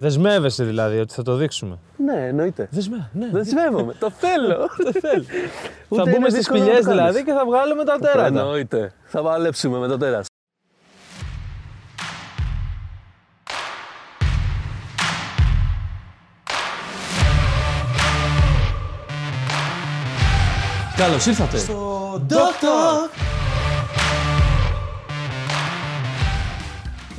Δεσμεύεσαι δηλαδή ότι θα το δείξουμε. Ναι, εννοείται. Δεσμέ, ναι. Δεσμεύομαι. το θέλω. το θέλω. Ούτε θα είναι μπούμε στις δύσκολο να σπηλιέ το κάνεις. δηλαδή και θα βγάλουμε τα τέρατα. Εννοείται. Θα παλέψουμε με το τέρας. Καλώς ήρθατε. Doctor!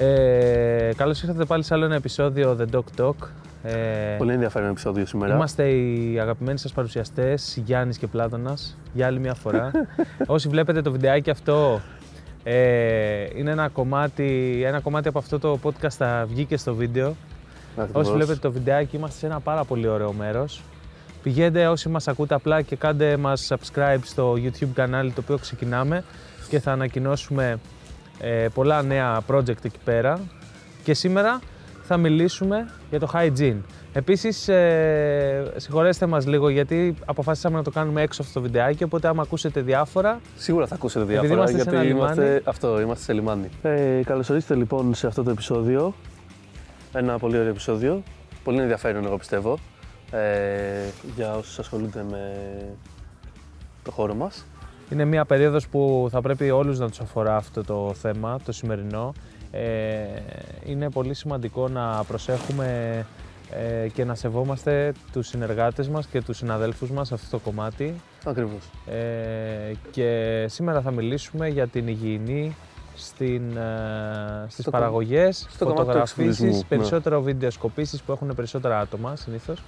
Ε, Καλώς ήρθατε πάλι σε άλλο ένα επεισόδιο The Dog Talk. Ε, Πολύ ενδιαφέρον επεισόδιο σήμερα. Είμαστε οι αγαπημένοι σας παρουσιαστές Γιάννης και Πλάτωνας για άλλη μια φορά. Όσοι βλέπετε το βιντεάκι αυτό ε, είναι ένα κομμάτι, ένα κομμάτι από αυτό το podcast θα βγει και στο βίντεο. Ακριβώς. Όσοι βλέπετε το βιντεάκι είμαστε σε ένα πάρα πολύ ωραίο μέρος. Πηγαίνετε όσοι μας ακούτε απλά και κάντε μας subscribe στο YouTube κανάλι το οποίο ξεκινάμε και θα ανακοινώσουμε ε, πολλά νέα project εκεί πέρα. Και σήμερα θα μιλήσουμε για το hygiene. Επίσης, ε, συγχωρέστε μας λίγο γιατί αποφάσισαμε να το κάνουμε έξω αυτό το βιντεάκι, οπότε άμα ακούσετε διάφορα, Σίγουρα θα ακούσετε Επειδή διάφορα είμαστε σε γιατί ένα είμαστε, λιμάνι. αυτό, είμαστε σε λιμάνι. Ε, καλώς ορίσατε λοιπόν σε αυτό το επεισόδιο. Ένα πολύ ωραίο επεισόδιο. Πολύ ενδιαφέρον εγώ πιστεύω. Ε, για όσους ασχολούνται με το χώρο μας. Είναι μια περίοδος που θα πρέπει όλους να τους αφορά αυτό το θέμα, το σημερινό. Ε, είναι πολύ σημαντικό να προσέχουμε ε, και να σεβόμαστε τους συνεργάτες μας και τους συναδέλφους μας σε αυτό το κομμάτι. Ακριβώς. Ε, και σήμερα θα μιλήσουμε για την υγιεινή στην, ε, στις Στο παραγωγές, στο κομμάτι του φωτογραφίσεις, εξοπλισμού, ναι. περισσότερο βιντεοσκοπήσεις που έχουν περισσότερα άτομα συνήθως.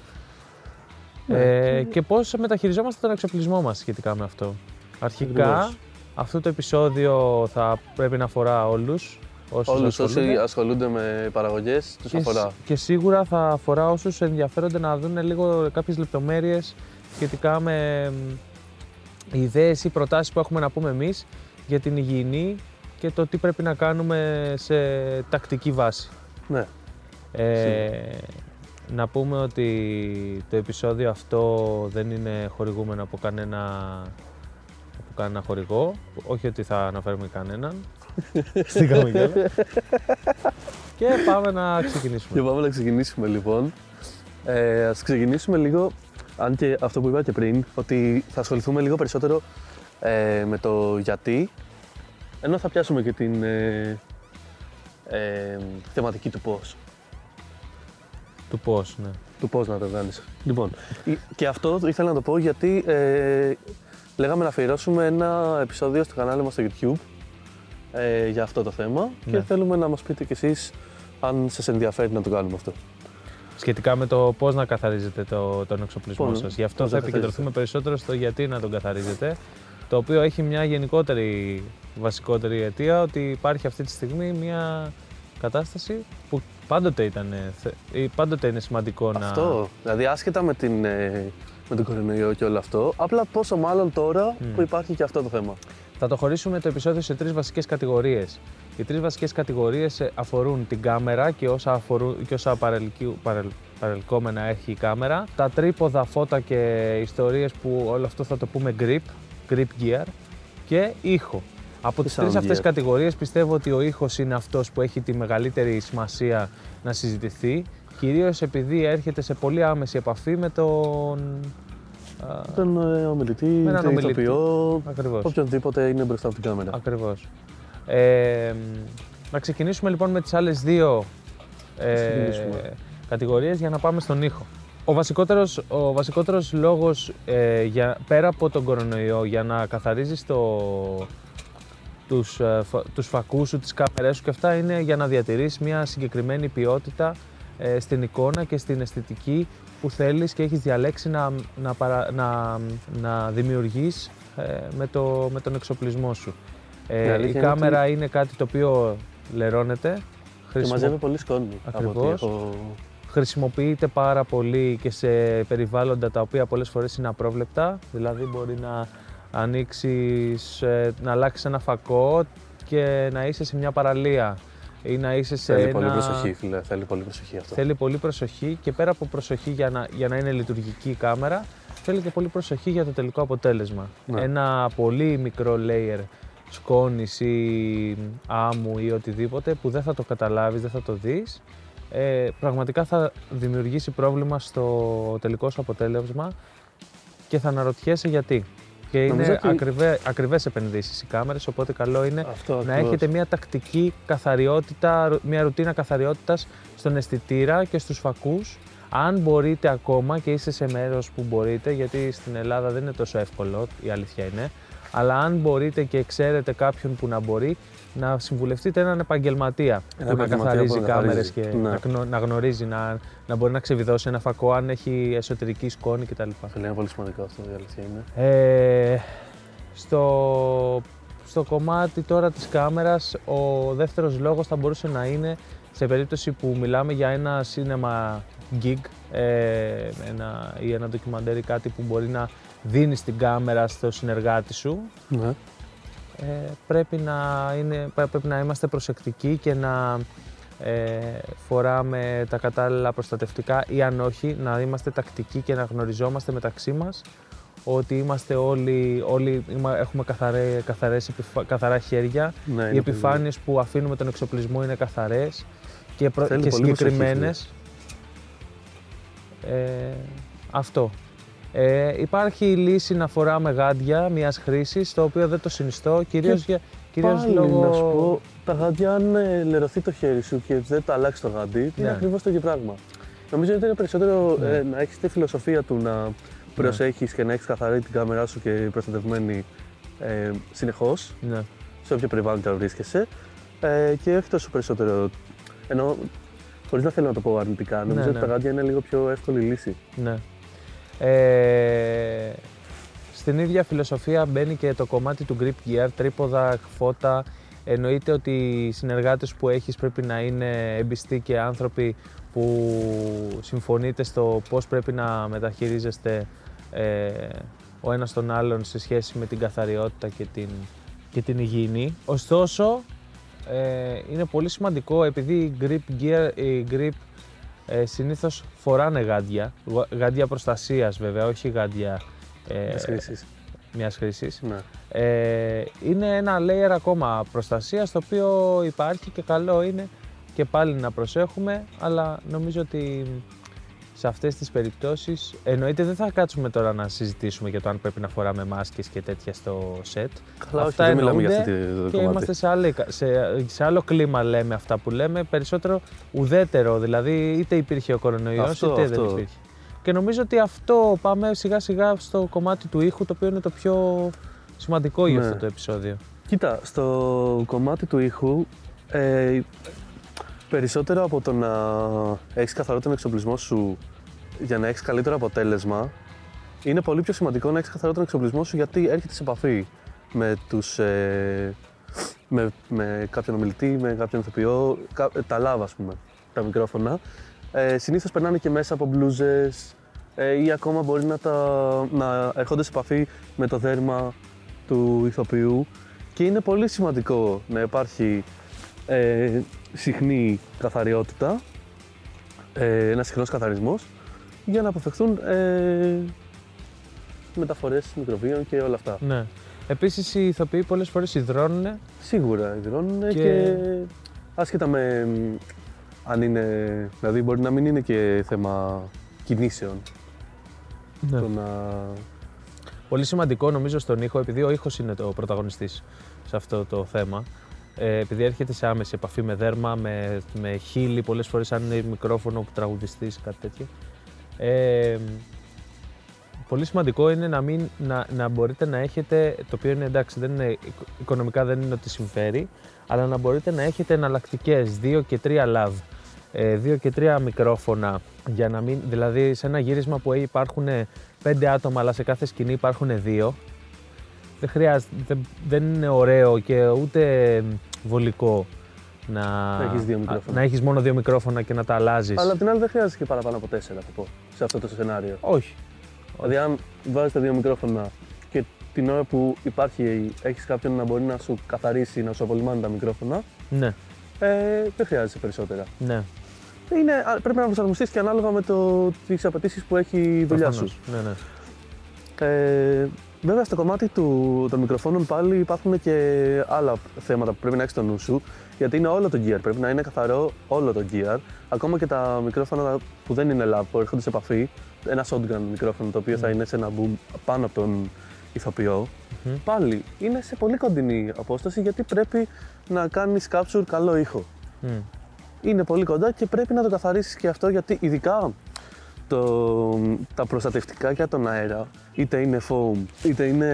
Ε, και πώς μεταχειριζόμαστε τον εξοπλισμό μας σχετικά με αυτό. Αρχικά, Ακριβώς. αυτό το επεισόδιο θα πρέπει να αφορά όλους. Όσους Όλους όσοι ασχολούνται. ασχολούνται με παραγωγές τους Και, αφορά. σ- και σίγουρα θα αφορά όσους ενδιαφέρονται να δουν λίγο κάποιες λεπτομέρειες σχετικά με μ, ιδέες ή προτάσεις που έχουμε να πούμε εμείς για την υγιεινή και το τι πρέπει να κάνουμε σε τακτική βάση. Ναι. Ε, να πούμε ότι το επεισόδιο αυτό δεν είναι χορηγούμενο από κανένα, από κανένα χορηγό. Όχι ότι θα αναφέρουμε κανέναν. Στην καμία. και πάμε να ξεκινήσουμε. Και πάμε να ξεκινήσουμε λοιπόν. Ε, ας ξεκινήσουμε λίγο, αν και αυτό που είπα και πριν, ότι θα ασχοληθούμε λίγο περισσότερο ε, με το γιατί, ενώ θα πιάσουμε και την ε, ε, θεματική του πώς. Του πώς, ναι. Του πώς να το κάνεις. Λοιπόν, η- και αυτό ήθελα να το πω γιατί ε, λέγαμε να αφιερώσουμε ένα επεισόδιο στο κανάλι μας στο YouTube ε, για αυτό το θέμα και Ναι. θέλουμε να μας πείτε κι εσείς αν σας ενδιαφέρει να το κάνουμε αυτό. Σχετικά με το πώς να καθαρίζετε το, τον εξοπλισμό Πώς, σας. Γι' αυτό πώς θα να επικεντρωθούμε περισσότερο στο γιατί να τον καθαρίζετε, το οποίο έχει μια γενικότερη βασικότερη αιτία ότι υπάρχει αυτή τη στιγμή μια κατάσταση που πάντοτε, ήταν, θε- ή πάντοτε είναι σημαντικό να... Αυτό, δηλαδή άσχετα με, την, ε, με τον κορονοϊό και όλο αυτό, απλά πόσο μάλλον τώρα Μμ. που υπάρχει και αυτό το θέμα. Θα το χωρίσουμε το επεισόδιο σε τρεις βασικές κατηγορίες. Οι τρεις βασικές κατηγορίες ε, αφορούν την κάμερα και όσα, αφορούν, και όσα παρελκύου- παρελ- παρελκόμενα έχει η κάμερα, τα τρίποδα φώτα και ιστορίες που όλο αυτό θα το πούμε grip, grip gear και ήχο. Από τις sound τρεις αυτές gear. κατηγορίες πιστεύω ότι ο ήχος είναι αυτός που έχει τη μεγαλύτερη σημασία να συζητηθεί, κυρίως επειδή έρχεται σε πολύ άμεση επαφή με τον... α, Τον ε, ομιλητή, έναν τον ομιλητή. ηθοποιό, Ακριβώς. οποιονδήποτε είναι μπροστά από την κάμερα. Ακριβώς. Ε, να ξεκινήσουμε λοιπόν με τις άλλες δύο ε, ξεκινήσουμε. κατηγορίες για να πάμε στον ήχο. Ο βασικότερος, ο βασικότερος λόγος ε, για, πέρα από τον κορονοϊό για να καθαρίζεις το, τους, ε, φα- τους φακούς σου, τις κάμερές σου και αυτά είναι για να διατηρείς μια συγκεκριμένη ποιότητα ε, στην εικόνα και στην αισθητική που θέλεις και έχεις διαλέξει να, να, παρα- να, να δημιουργείς ε, με, το, με τον εξοπλισμό σου. Η Ε, η αλήθεια είναι κάμερα είναι κάτι το οποίο λερώνεται, Και χρησιμο- μαζεύει πολύ σκόνη. από ό,τι Ακριβώς. έχω- χρησιμοποιείται πάρα πολύ και σε περιβάλλοντα τα οποία πολλές φορές είναι απρόβλεπτα. Δηλαδή μπορεί να ανοίξεις, ε, να αλλάξεις ένα φακό και να είσαι σε μια παραλία ή να είσαι σε Θέλει ένα... πολύ προσοχή, φίλε. Θέλει πολύ προσοχή αυτό. Θέλει πολύ προσοχή και πέρα από προσοχή για να, για να είναι λειτουργική η κάμερα, θέλει και πολύ προσοχή για το τελικό αποτέλεσμα. Ναι. Ένα πολύ μικρό layer σκόνης ή άμμου ή οτιδήποτε που δεν θα το καταλάβεις, δεν θα το δεις ε, πραγματικά θα δημιουργήσει πρόβλημα στο τελικό σου αποτέλεσμα και θα αναρωτιέσαι γιατί. Και Νομίζω είναι ότι- ακριβέ, ακριβές επενδύσεις οι κάμερες, οπότε καλό είναι Αυτό να ακριβώς. έχετε μια τακτική καθαριότητα, ρου- μια ρουτίνα καθαριότητας στον αισθητήρα και στους φακούς. Αν μπορείτε ακόμα και είστε σε μέρος που μπορείτε, γιατί στην Ελλάδα δεν είναι τόσο εύκολο, η αλήθεια είναι, αλλά αν μπορείτε και ξέρετε κάποιον που να μπορεί, να συμβουλευτείτε έναν επαγγελματία Ένα που να επαγγελματία καθαρίζει που να κάμερες καθαρίζει. και Ναι. να, γνω- να γνωρίζει, να, να μπορεί να ξεβιδώσει ένα φακό αν έχει εσωτερική σκόνη κτλ. Φίλε, είναι πολύ σημαντικό αυτό, η αλήθεια είναι. Ε, στο, στο κομμάτι τώρα της κάμερας, ο δεύτερος λόγος θα μπορούσε να είναι σε περίπτωση που μιλάμε για ένα cinema gig ε, ένα, ή ένα ντοκιμαντέρ ή κάτι που μπορεί να δίνεις την κάμερα στο συνεργάτη σου, Ναι. ε, πρέπει, να είναι, πρέ- πρέπει να είμαστε προσεκτικοί και να ε, φοράμε τα κατάλληλα προστατευτικά ή αν όχι να είμαστε τακτικοί και να γνωριζόμαστε μεταξύ μας ότι είμαστε όλοι, όλοι είμα- έχουμε καθαρέ, καθαρές, επιφα- καθαρά χέρια. Ναι, Οι είναι επιφάνειες που αφήνουμε τον εξοπλισμό είναι καθαρές και, προ- Θέλει και πολύ προσοχή, συγκεκριμένες. Ε, αυτό. Ε, υπάρχει η λύση να φοράμε γάντια μιας χρήσης, το οποίο δεν το συνιστώ, κυρίως, για, κυρίως Πάλι, λόγω... να σου πω, τα γάντια αν ε, λερωθεί το χέρι σου και δεν το αλλάξει το γάντι, είναι Ναι. ακριβώς το ίδιο πράγμα. Νομίζω ότι είναι περισσότερο Ναι. ε, να έχεις τη φιλοσοφία του να προσέχεις και να έχεις καθαρή την κάμερά σου και προστατευμένη ε, συνεχώς Ναι. σε όποιο περιβάλλον και αν βρίσκεσαι. Ε, και όχι τόσο περισσότερο. Ενώ, χωρίς να θέλω να το πω αρνητικά, νομίζω Ναι, ότι ναι. τα γάντια είναι λίγο πιο εύκολη λύση. Ναι. Ε, στην ίδια φιλοσοφία μπαίνει και το κομμάτι του grip gear, τρίποδα, φώτα. Εννοείται ότι οι συνεργάτες που έχεις πρέπει να είναι εμπιστοί και άνθρωποι που συμφωνείτε στο πώς πρέπει να μεταχειρίζεστε ε, ο ένας τον άλλον σε σχέση με την καθαριότητα και την, και την υγιεινή. Ωστόσο, ε, είναι πολύ σημαντικό επειδή η grip gear, η grip ε, συνήθως φοράνε γάντια, γο- γάντια προστασίας βέβαια, όχι γάντια ε, Τις χρήσεις. μιας χρήσης. Ναι. Ε, είναι ένα layer ακόμα προστασίας το οποίο υπάρχει και καλό είναι και πάλι να προσέχουμε, αλλά νομίζω ότι σε αυτές τις περιπτώσεις εννοείται δεν θα κάτσουμε τώρα να συζητήσουμε για το αν πρέπει να φοράμε μάσκες και τέτοια στο set. Καλά, όχι, Αυτά δεν μιλάμε για εννοούνται αυτή τη το και κομμάτι. είμαστε σε, άλλη, σε, σε άλλο κλίμα λέμε αυτά που λέμε, περισσότερο ουδέτερο, δηλαδή είτε υπήρχε ο κορονοϊός Αυτό, είτε δεν αυτό. υπήρχε. Και νομίζω ότι αυτό πάμε σιγά σιγά στο κομμάτι του ήχου, το οποίο είναι το πιο σημαντικό για Ναι. αυτό το επεισόδιο. Κοίτα, στο κομμάτι του ήχου, ε, περισσότερο από το να έχεις καθαρό τον εξοπλισμό σου για να έχεις καλύτερο αποτέλεσμα, είναι πολύ πιο σημαντικό να έχεις καθαρό τον εξοπλισμό σου γιατί έρχεται σε επαφή με, τους, ε, με, με κάποιον ομιλητή, με κάποιον ηθοποιό, κα- ε, τα λάβα ας πούμε, τα μικρόφωνα. Ε, συνήθως περνάνε και μέσα από μπλούζες ε, ή ακόμα μπορεί να, τα, να έρχονται σε επαφή με το δέρμα του ηθοποιού και είναι πολύ σημαντικό να υπάρχει ε, συχνή καθαριότητα, ε, ένας συχνός καθαρισμός για να αποφευχθούν ε, μεταφορές μικροβίων και όλα αυτά. Ναι. Επίσης οι ηθοποιοί πολλές φορές υδρώνουν. Σίγουρα υδρώνουν και... Και- άσχετα με μ, αν είναι, δηλαδή μπορεί να μην είναι και θέμα κινήσεων Ναι. το να... Πολύ σημαντικό νομίζω στον ήχο, επειδή ο ήχος είναι το πρωταγωνιστής σε αυτό το θέμα, ε, επειδή έρχεται σε άμεση επαφή με δέρμα, με, με χείλη, πολλές φορές αν είναι μικρόφωνο που τραγουδιστής, κάτι τέτοιο. Ε, πολύ σημαντικό είναι να, μην, να, να μπορείτε να έχετε, το οποίο είναι εντάξει, δεν είναι, οικο- οικονομικά δεν είναι ότι συμφέρει, αλλά να μπορείτε να έχετε εναλλακτικές δύο και τρία lav, ε, δύο και τρία μικρόφωνα, για να μην, δηλαδή σε ένα γύρισμα που υπάρχουν πέντε άτομα, αλλά σε κάθε σκηνή υπάρχουν δύο, δεν χρειάζεται, δεν, δεν είναι ωραίο και ούτε βολικό να, Να έχεις δύο μικρόφωνα. να έχεις μόνο δύο μικρόφωνα και να τα αλλάζεις. Αλλά απ' την άλλη δεν χρειάζεται και παραπάνω από τέσσερα, θα πω, σε αυτό το σενάριο. Όχι. Δηλαδή, αν βάζεις τα δύο μικρόφωνα και την ώρα που υπάρχει, έχεις κάποιον να μπορεί να σου καθαρίσει, να σου απολυμάνει τα μικρόφωνα, Ναι, ε, δεν χρειάζεσαι περισσότερα. ναι. Είναι, α, πρέπει να προσαρμοστείς και ανάλογα με το, τις απαιτήσεις που έχει η δουλειά σου. προφανώς. Ναι, ναι. Ε, Βέβαια, στο κομμάτι του, των μικροφώνων πάλι υπάρχουν και άλλα θέματα που πρέπει να έχεις στο νου σου. Γιατί είναι όλο το gear. Πρέπει να είναι καθαρό όλο το gear. Ακόμα και τα μικρόφωνα που δεν είναι lab, που έρχονται σε επαφή. Ένα shotgun μικρόφωνο το οποίο θα είναι σε ένα boom πάνω από τον ηθοποιό. Πάλι είναι σε πολύ κοντινή απόσταση γιατί πρέπει να κάνεις capture καλό ήχο. Μμ. Είναι πολύ κοντά και πρέπει να το καθαρίσεις και αυτό γιατί ειδικά το, τα προστατευτικά για τον αέρα, είτε είναι foam, είτε είναι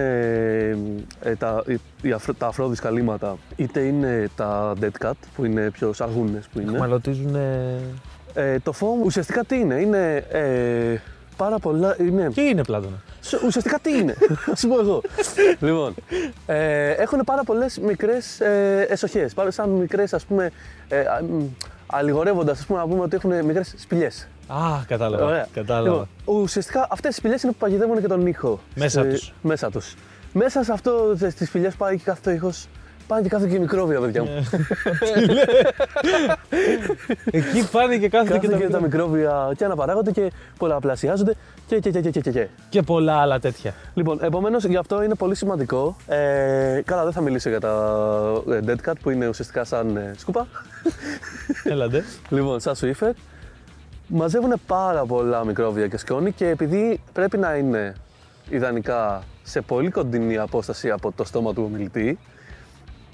ε, τα, οι- οι αφρο- τα αφρόδισκα καλύματα, είτε είναι τα dead cut που είναι πιο σαγούνες που είναι. Μαλωτίζουν. Ε, το foam ουσιαστικά τι είναι, είναι ε, πάρα πολλά, είναι Τι είναι πλάτωνα; Σ- Ουσιαστικά τι είναι, θα σου πω εγώ. λοιπόν, ε, έχουν πάρα πολλές μικρές ε, εσοχές. Σαν μικρές, ας πούμε, ε, αλληγορεύοντας, ας πούμε, να πούμε ότι έχουν μικρές σπηλιές. Α, κατάλαβα. κατάλαβα. Λοιπόν, ουσιαστικά αυτές οι σπηλιές είναι που παγιδεύουν και τον ήχο. Μέσα Σε- τους. Μέσα τους. Μέσα σε αυτό, στις σπηλιές πάει και κάθε το ήχος. Πάνε και κάθε και μικρόβια, παιδιά μου. Εκεί πάνε και κάθεται Κάθε και και τα τα μικρά. μικρόβια και αναπαράγονται και πολλαπλασιάζονται και, και, και, και, και, και, και. Και πολλά άλλα τέτοια. Λοιπόν, επομένως γι' αυτό είναι πολύ σημαντικό. Ε, καλά, δεν θα μιλήσω για τα ε, dead cat που είναι ουσιαστικά σαν ε, σκούπα. Έλαντε. λοιπόν, σαν Swiffer. Μαζεύουν πάρα πολλά μικρόβια και σκόνη και επειδή πρέπει να είναι ιδανικά σε πολύ κοντινή απόσταση από το στόμα του ομιλητή,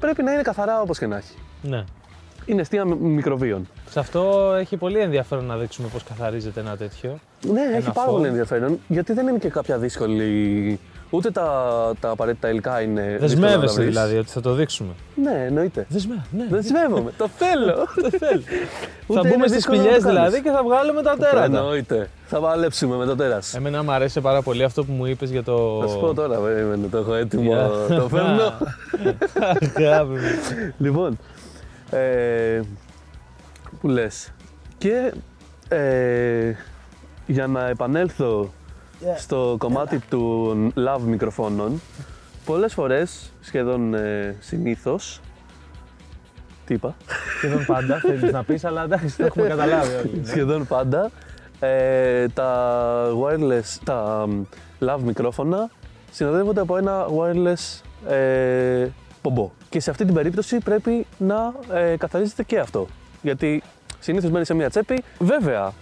πρέπει να είναι καθαρά όπως και να έχει. Ναι. Είναι αιστεία μι- μικροβίων. Σε αυτό έχει πολύ ενδιαφέρον να δείξουμε πώς καθαρίζεται ένα τέτοιο. Ναι, έχει πάρα foam. πολύ ενδιαφέρον γιατί δεν είναι και κάποια δύσκολη. Ούτε τα, τα απαραίτητα υλικά είναι. δύσκολα να τα Δεσμεύεσαι βρεις. δηλαδή ότι θα το δείξουμε. Ναι, εννοείται. Δεσμεύω, ναι. Δεσμεύομαι. το θέλω. Το θέλω. Ούτε θα είναι μπούμε στις δύσκολο να σπηλιές το κάνεις. δηλαδή και θα βγάλουμε τα τέρατα. Εννοείται. Θα παλέψουμε με το τέρας. Εμένα μου αρέσει πάρα πολύ αυτό που μου είπες για το... Θα σου πω τώρα, περίμενε, το έχω έτοιμο. Για- το φέρνω. Αγάπη μου. λοιπόν, ε, που λες. Και ε, για να επανέλθω στο κομμάτι των love μικροφώνων, πολλές φορές, σχεδόν ε, συνήθως, τι είπα, Σχεδόν πάντα θέλεις να πεις, αλλά εντάξει, το έχουμε καταλάβει όλοι. ναι. σχεδόν πάντα, ε, τα wireless, τα μ, lav μικρόφωνα συνοδεύονται από ένα wireless ε, πομπό. Και σε αυτή την περίπτωση πρέπει να ε, καθαρίζεται και αυτό. Γιατί συνήθως μένει σε μια τσέπη. Βέβαια,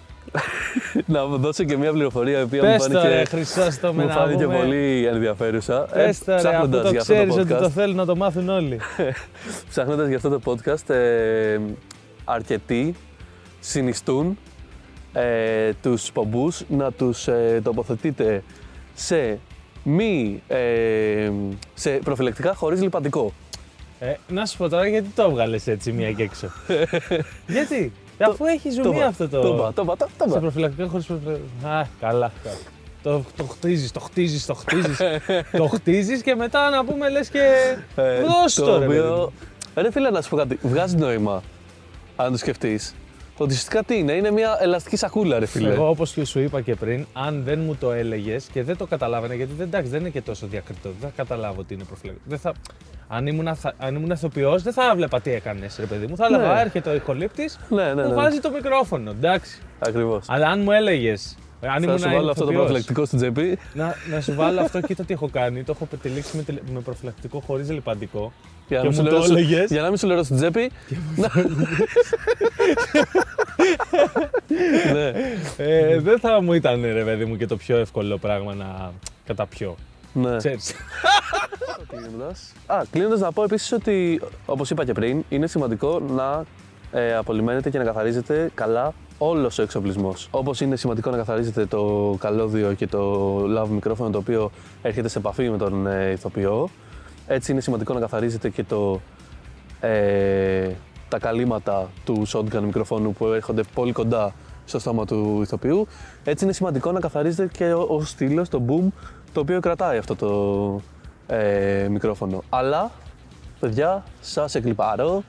να δώσω και μια πληροφορία η οποία μου Πες το φάνηκε, ρε Χριστόστο με μου να φάνηκε πούμε. πολύ ενδιαφέρουσα. Ε, Πες το ρε, αφού ψάχνοντας το για αυτό ξέρεις το ότι το podcast. θέλουν να το μάθουν όλοι. Ψάχνοντας για αυτό το podcast, ε, αρκετοί συνιστούν ε, τους πομπούς να τους ε, τοποθετείτε σε μη, ε, σε προφυλακτικά χωρίς λιπαντικό. Ε, να σου πω τώρα γιατί το έβγαλε έτσι μία και έξω. γιατί, αφού έχει ζουμί είπα, αυτό το. Το είπα, το είπα, το το Σε είπα. προφυλακτικά χωρίς προφυλακτικά. Α, καλά. καλά. Το, το χτίζεις, το χτίζεις, το χτίζεις. το χτίζεις και μετά να πούμε λες και. Ε, Δώσ' το, ρε, παιδί μου. οποίο, ρε φίλε να σου πω κάτι, βγάζει νόημα αν το σκεφτείς. Ότι ουσιαστικά τι είναι, είναι μια ελαστική σακούλα ρε φίλε. Εγώ όπως και σου είπα και πριν, αν δεν μου το έλεγες και δεν το καταλάβαινα, γιατί δεν, εντάξει, δεν είναι και τόσο διακριτό, δεν θα καταλάβω τι είναι προφυλακτικό. Δεν θα... Αν ήμουν, θα... αν ήμουν ηθοποιός, δεν θα έβλεπα τι έκανες, ρε παιδί μου. Θα έλεγα, Ναι. «Α, έρχεται ο ηχολήπτης, Ναι, ναι, μου ναι. βάζει το μικρόφωνο, εντάξει. Ακριβώς. Αλλά αν μου έλεγες. Αν Θα ήμουν σου βάλω αυτό το ηθοποιός, προφυλακτικό στην τσέπη. Να, να σου βάλω αυτό, κοίτα τι έχω κάνει. Το έχω πετυλίξει με, τηλε- με προφυλακτικό χωρίς λιπαντικό. Για Και να, μην μου σου το λερώσω- έλεγες. για να μην σου λερώσω στην τσέπη. ναι. Ε, δεν θα μου ήταν ρε παιδί μου και το πιο εύκολο πράγμα να καταπιώ. ναι. Ξέρεις. Κλείνοντας. Α, κλείνοντας να πω επίσης ότι, όπως είπα και πριν, είναι σημαντικό να ε, απολυμμένετε και να καθαρίζετε καλά όλος ο εξοπλισμός. Όπως είναι σημαντικό να καθαρίζετε το καλώδιο και το lav μικρόφωνο το οποίο έρχεται σε επαφή με τον ε, ηθοποιό, έτσι είναι σημαντικό να καθαρίζετε και το, ε, τα καλύματα του shotgun μικροφόνου που έρχονται πολύ κοντά στο στόμα του ηθοποιού. Έτσι είναι σημαντικό να καθαρίζετε και ο, ο στήλος, το boom, το οποίο κρατάει αυτό το ε, μικρόφωνο. Αλλά, παιδιά, σας εκλυπαρώ.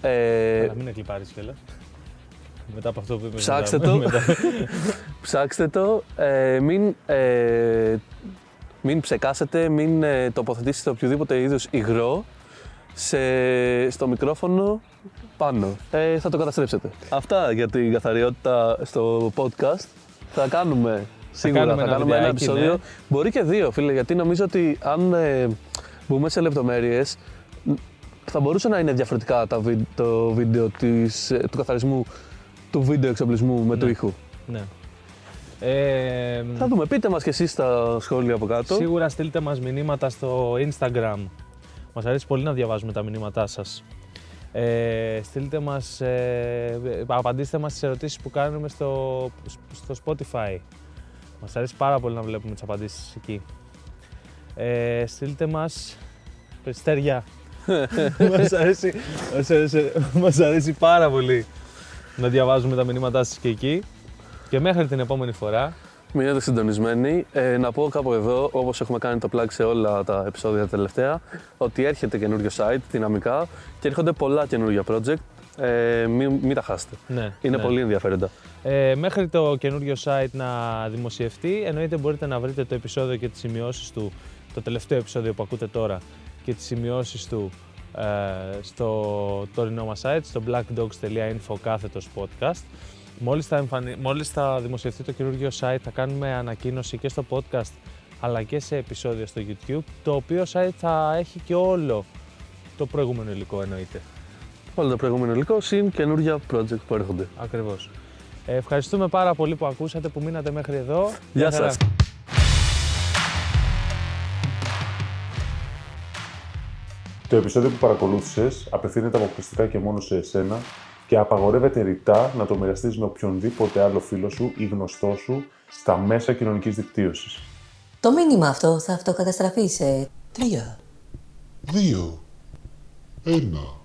Ε, Να μην εκλυπάρεις κιόλας. Μετά από αυτό που είπες. Ψάξτε μετά- το. μετά- ψάξτε το, ε, μην, ε, μην ψεκάσετε, μην ε, τοποθετήσετε οποιοδήποτε είδους υγρό σε, στο μικρόφωνο πάνω. Ε, θα το καταστρέψετε. Αυτά για την καθαριότητα στο podcast. Θα κάνουμε Σίγουρα θα κάνουμε κάνουμε, ένα ένα, βιντεάκι, επεισόδιο. ναι. Μπορεί και δύο, φίλε, γιατί νομίζω ότι αν ε, μπούμε σε λεπτομέρειες, θα μπορούσε να είναι διαφορετικά τα βι- το βίντεο της, ε, του καθαρισμού του βίντεο εξοπλισμού με του ήχου. Ναι. Ε, Θα δούμε. Πείτε μας και εσείς στα σχόλια από κάτω. Σίγουρα στείλτε μας μηνύματα στο Instagram. Μας αρέσει πολύ να διαβάζουμε τα μηνύματά σας. Ε, στείλτε μας, ε, απαντήστε μας στις ερωτήσεις που κάνουμε στο, στο Spotify. Μας αρέσει πάρα πολύ να βλέπουμε τις απαντήσεις εκεί. Ε, στείλτε μας περιστέρια. μας, αρέσει, μας, αρέσει, μας αρέσει πάρα πολύ να διαβάζουμε τα μηνύματά σας και εκεί. Και μέχρι την επόμενη φορά, Μείνετε συντονισμένοι. Ε, να πω κάπου εδώ, όπως έχουμε κάνει το plug σε όλα τα επεισόδια τα τελευταία, ότι έρχεται καινούριο site δυναμικά και έρχονται πολλά καινούργια project. Ε, μην, μην τα χάσετε. ναι, Είναι ναι. πολύ ενδιαφέροντα. Ε, μέχρι το καινούριο site να δημοσιευτεί, εννοείται μπορείτε να βρείτε το επεισόδιο και τις σημειώσεις του, το τελευταίο επεισόδιο που ακούτε τώρα και τις σημειώσεις του ε, στο τωρινό μας site, στο blackdogs.info κάθετος podcast. Μόλις θα, εμφανι... Μόλις θα δημοσιευτεί το καινούργιο site θα κάνουμε ανακοίνωση και στο podcast αλλά και σε επεισόδια στο YouTube, το οποίο site θα έχει και όλο το προηγούμενο υλικό εννοείται. Όλο το προηγούμενο υλικό, συν καινούργια project που έρχονται. Ακριβώς. Ε, ευχαριστούμε πάρα πολύ που ακούσατε, που μείνατε μέχρι εδώ. Γεια χαρά. σας. Το επεισόδιο που παρακολούθησες απευθύνεται αποκλειστικά και μόνο σε εσένα και απαγορεύεται ρητά να το μοιραστείς με οποιονδήποτε άλλο φίλο σου ή γνωστό σου στα μέσα κοινωνικής δικτύωσης. Το μήνυμα αυτό θα αυτοκαταστραφεί σε Τρία. Δύο. Ένα.